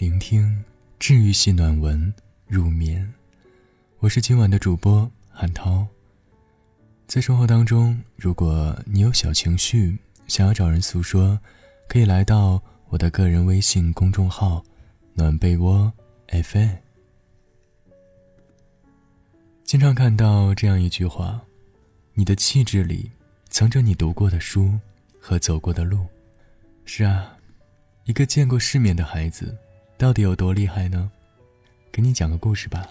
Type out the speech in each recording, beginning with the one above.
聆听治愈系暖文入眠。我是今晚的主播韩涛。在生活当中，如果你有小情绪想要找人诉说，可以来到我的个人微信公众号“暖被窝 FM”。经常看到这样一句话：“你的气质里藏着你读过的书和走过的路。”是啊，一个见过世面的孩子。到底有多厉害呢？给你讲个故事吧。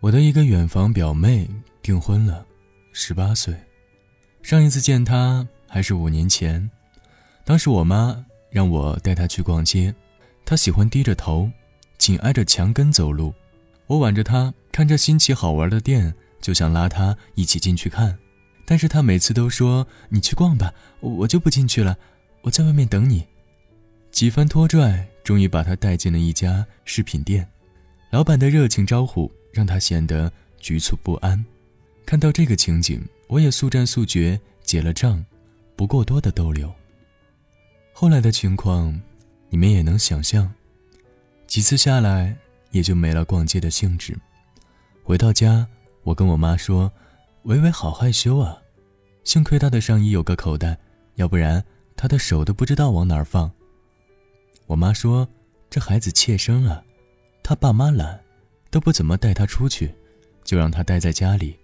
我的一个远房表妹订婚了，十八岁。上一次见她还是五年前，当时我妈让我带她去逛街，她喜欢低着头，紧挨着墙根走路。我挽着她，看着新奇好玩的店，就想拉她一起进去看，但是她每次都说：“你去逛吧，我就不进去了。”我在外面等你。几番拖拽，终于把他带进了一家饰品店。老板的热情招呼让他显得局促不安。看到这个情景，我也速战速决，结了账，不过多的逗留。后来的情况，你们也能想象。几次下来，也就没了逛街的兴致。回到家，我跟我妈说：“维维好害羞啊，幸亏她的上衣有个口袋，要不然……”他的手都不知道往哪儿放。我妈说：“这孩子怯生啊，他爸妈懒，都不怎么带他出去，就让他待在家里。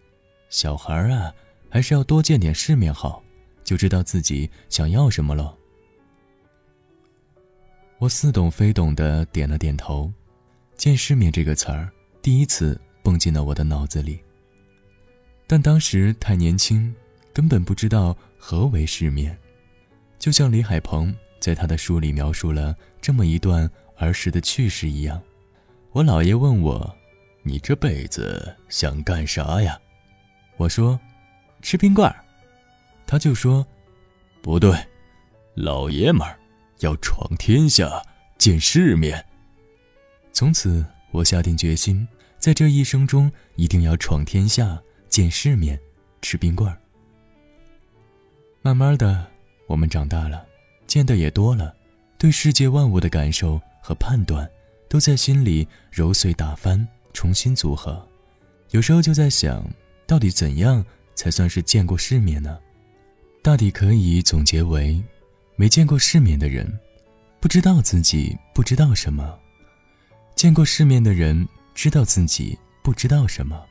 小孩啊，还是要多见点世面好，就知道自己想要什么了。”我似懂非懂的点了点头。见世面这个词儿第一次蹦进了我的脑子里。但当时太年轻，根本不知道何为世面。就像李海鹏在他的书里描述了这么一段儿时的趣事一样，我姥爷问我：“你这辈子想干啥呀？”我说：“吃冰棍儿。”他就说：“不对，老爷们儿要闯天下，见世面。”从此，我下定决心，在这一生中一定要闯天下，见世面，吃冰棍儿。慢慢的。我们长大了，见的也多了，对世界万物的感受和判断，都在心里揉碎打翻，重新组合。有时候就在想，到底怎样才算是见过世面呢？大抵可以总结为：没见过世面的人，不知道自己不知道什么；见过世面的人，知道自己不知道什么。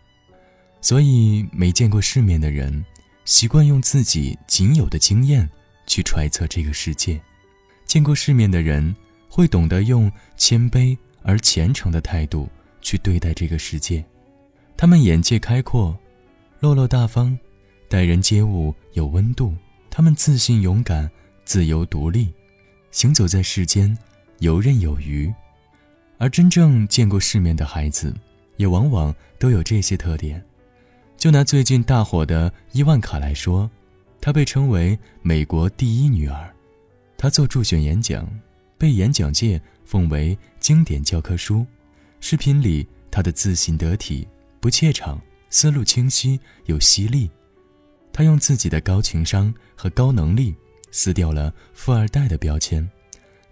所以，没见过世面的人，习惯用自己仅有的经验。去揣测这个世界，见过世面的人会懂得用谦卑而虔诚的态度去对待这个世界。他们眼界开阔，落落大方，待人接物有温度。他们自信勇敢，自由独立，行走在世间游刃有余。而真正见过世面的孩子，也往往都有这些特点。就拿最近大火的伊万卡来说。她被称为美国第一女儿，她做助选演讲，被演讲界奉为经典教科书。视频里，她的自信得体，不怯场，思路清晰又犀利。她用自己的高情商和高能力撕掉了富二代的标签，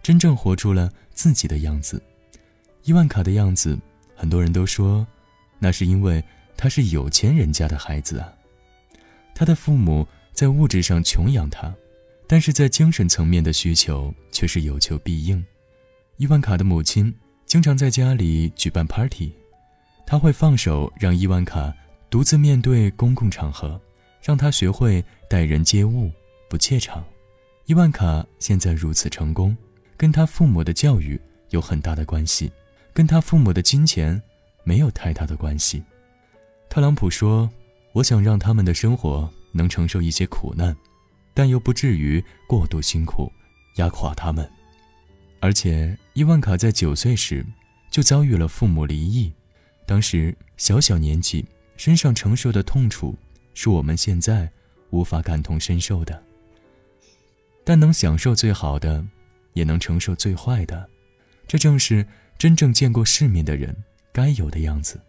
真正活出了自己的样子。伊万卡的样子，很多人都说，那是因为她是有钱人家的孩子啊。她的父母。在物质上穷养他，但是在精神层面的需求却是有求必应。伊万卡的母亲经常在家里举办 party，他会放手让伊万卡独自面对公共场合，让他学会待人接物，不怯场。伊万卡现在如此成功，跟他父母的教育有很大的关系，跟他父母的金钱没有太大的关系。特朗普说：“我想让他们的生活。”能承受一些苦难，但又不至于过度辛苦，压垮他们。而且伊万卡在九岁时就遭遇了父母离异，当时小小年纪，身上承受的痛楚是我们现在无法感同身受的。但能享受最好的，也能承受最坏的，这正是真正见过世面的人该有的样子。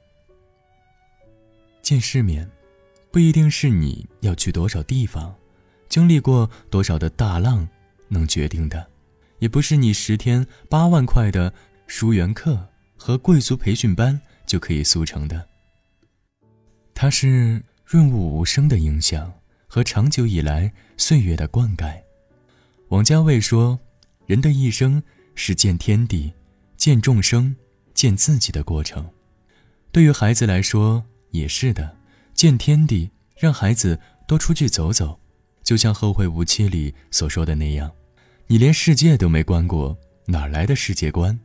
见世面。不一定是你要去多少地方，经历过多少的大浪能决定的，也不是你十天八万块的书园课和贵族培训班就可以速成的。它是润物无声的影响和长久以来岁月的灌溉。王家卫说：“人的一生是见天地、见众生、见自己的过程。”对于孩子来说也是的，见天地，让孩子多出去走走，就像《后会无期》里所说的那样。你连世界都没观过，哪来的世界观？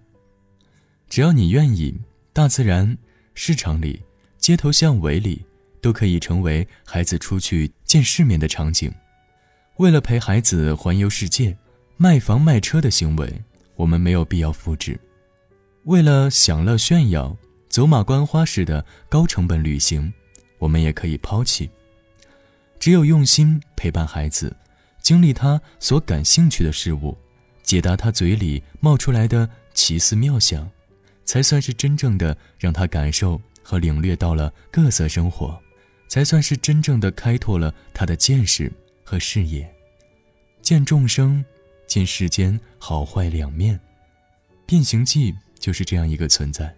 只要你愿意，大自然、市场里、街头巷尾里，都可以成为孩子出去见世面的场景。为了陪孩子环游世界，卖房卖车的行为，我们没有必要复制；为了享乐炫耀、走马观花式的高成本旅行，我们也可以抛弃。只有用心陪伴孩子。经历他所感兴趣的事物，解答他嘴里冒出来的奇思妙想，才算是真正的让他感受和领略到了各色生活，才算是真正的开拓了他的见识和视野。见众生，见世间好坏两面，变形记就是这样一个存在。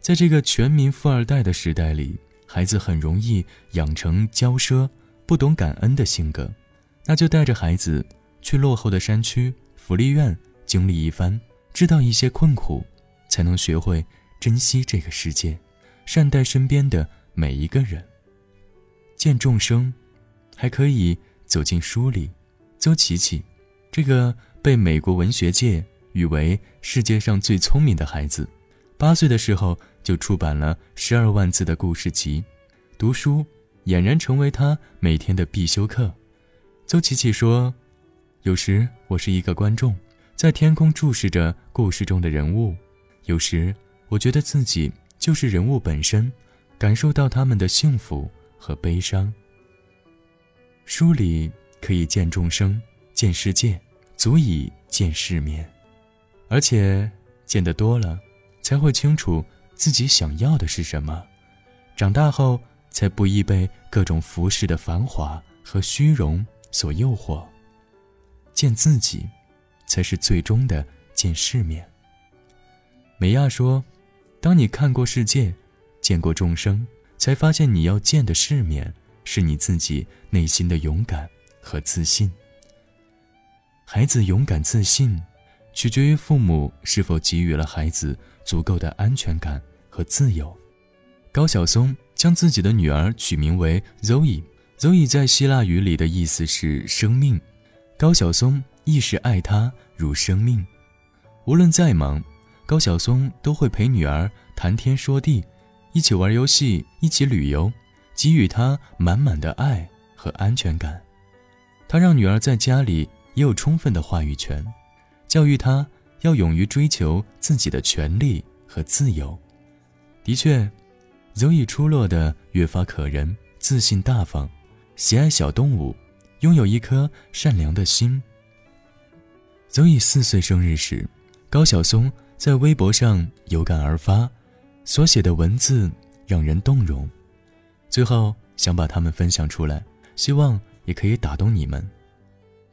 在这个全民富二代的时代里，孩子很容易养成骄奢、不懂感恩的性格。那就带着孩子去落后的山区福利院经历一番，知道一些困苦，才能学会珍惜这个世界，善待身边的每一个人。见众生，还可以走进书里。邹琪琪，这个被美国文学界誉为世界上最聪明的孩子，八岁的时候就出版了十二万字的故事集，读书俨然成为他每天的必修课。邹琪琪说：“有时我是一个观众，在天空注视着故事中的人物；有时我觉得自己就是人物本身，感受到他们的幸福和悲伤。书里可以见众生，见世界，足以见世面，而且见得多了，才会清楚自己想要的是什么。长大后，才不易被各种浮世的繁华和虚荣。”所诱惑，见自己，才是最终的见世面。美亚说：“当你看过世界，见过众生，才发现你要见的世面，是你自己内心的勇敢和自信。孩子勇敢自信，取决于父母是否给予了孩子足够的安全感和自由。”高晓松将自己的女儿取名为 Zoe。Zoe 在希腊语里的意思是生命，高晓松亦是爱她如生命。无论再忙，高晓松都会陪女儿谈天说地，一起玩游戏，一起旅游，给予她满满的爱和安全感。他让女儿在家里也有充分的话语权，教育她要勇于追求自己的权利和自由。的确，Zoe 出落的越发可人，自信大方。喜爱小动物，拥有一颗善良的心。Zoe 四岁生日时，高晓松在微博上有感而发，所写的文字让人动容。最后想把它们分享出来，希望也可以打动你们。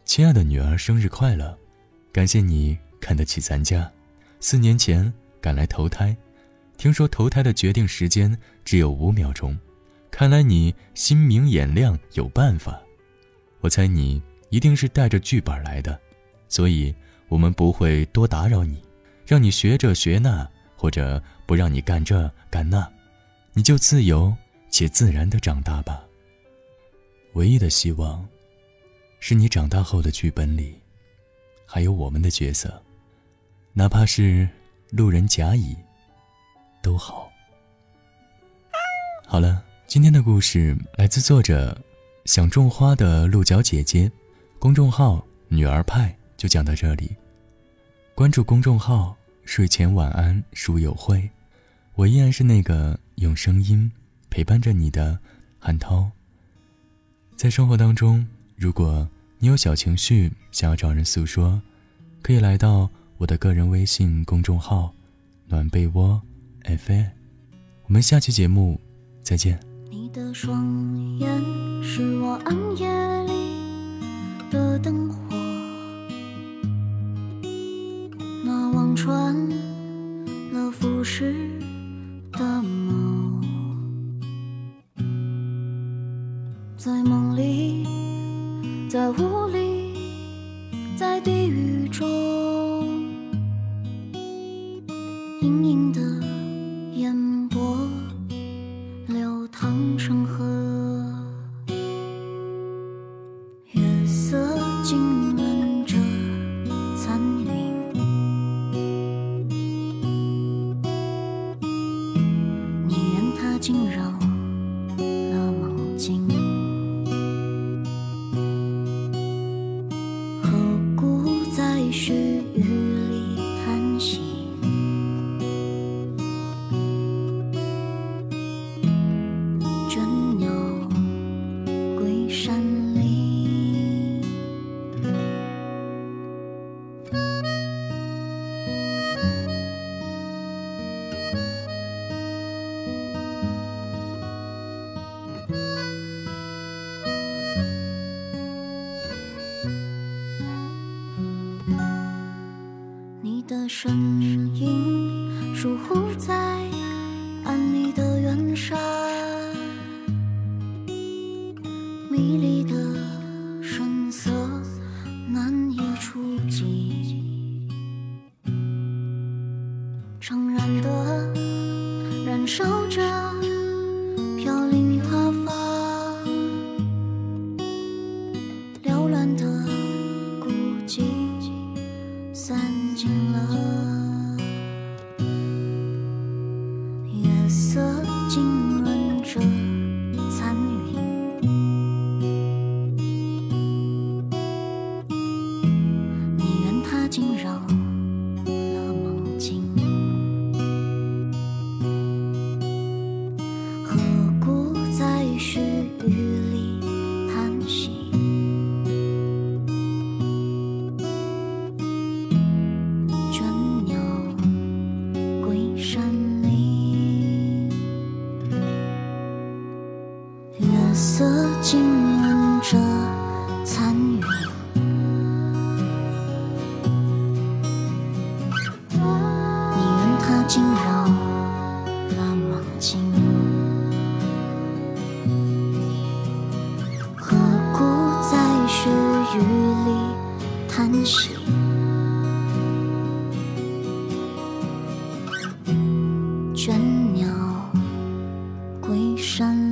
亲爱的女儿，生日快乐！感谢你看得起咱家，四年前赶来投胎，听说投胎的决定时间只有五秒钟。看来你心明眼亮，有办法。我猜你一定是带着剧本来的，所以我们不会多打扰你，让你学这学那，或者不让你干这干那，你就自由且自然的长大吧。唯一的希望，是你长大后的剧本里，还有我们的角色，哪怕是路人甲乙，都好。好了。今天的故事来自作者想种花的鹿角姐姐，公众号“女儿派”就讲到这里。关注公众号，睡前晚安书友会，我依然是那个用声音陪伴着你的韩涛。在生活当中，如果你有小情绪想要找人诉说，可以来到我的个人微信公众号“暖被窝爱妃。我们下期节目再见。你的双眼是我暗夜里的灯火，你的身影疏忽在会山。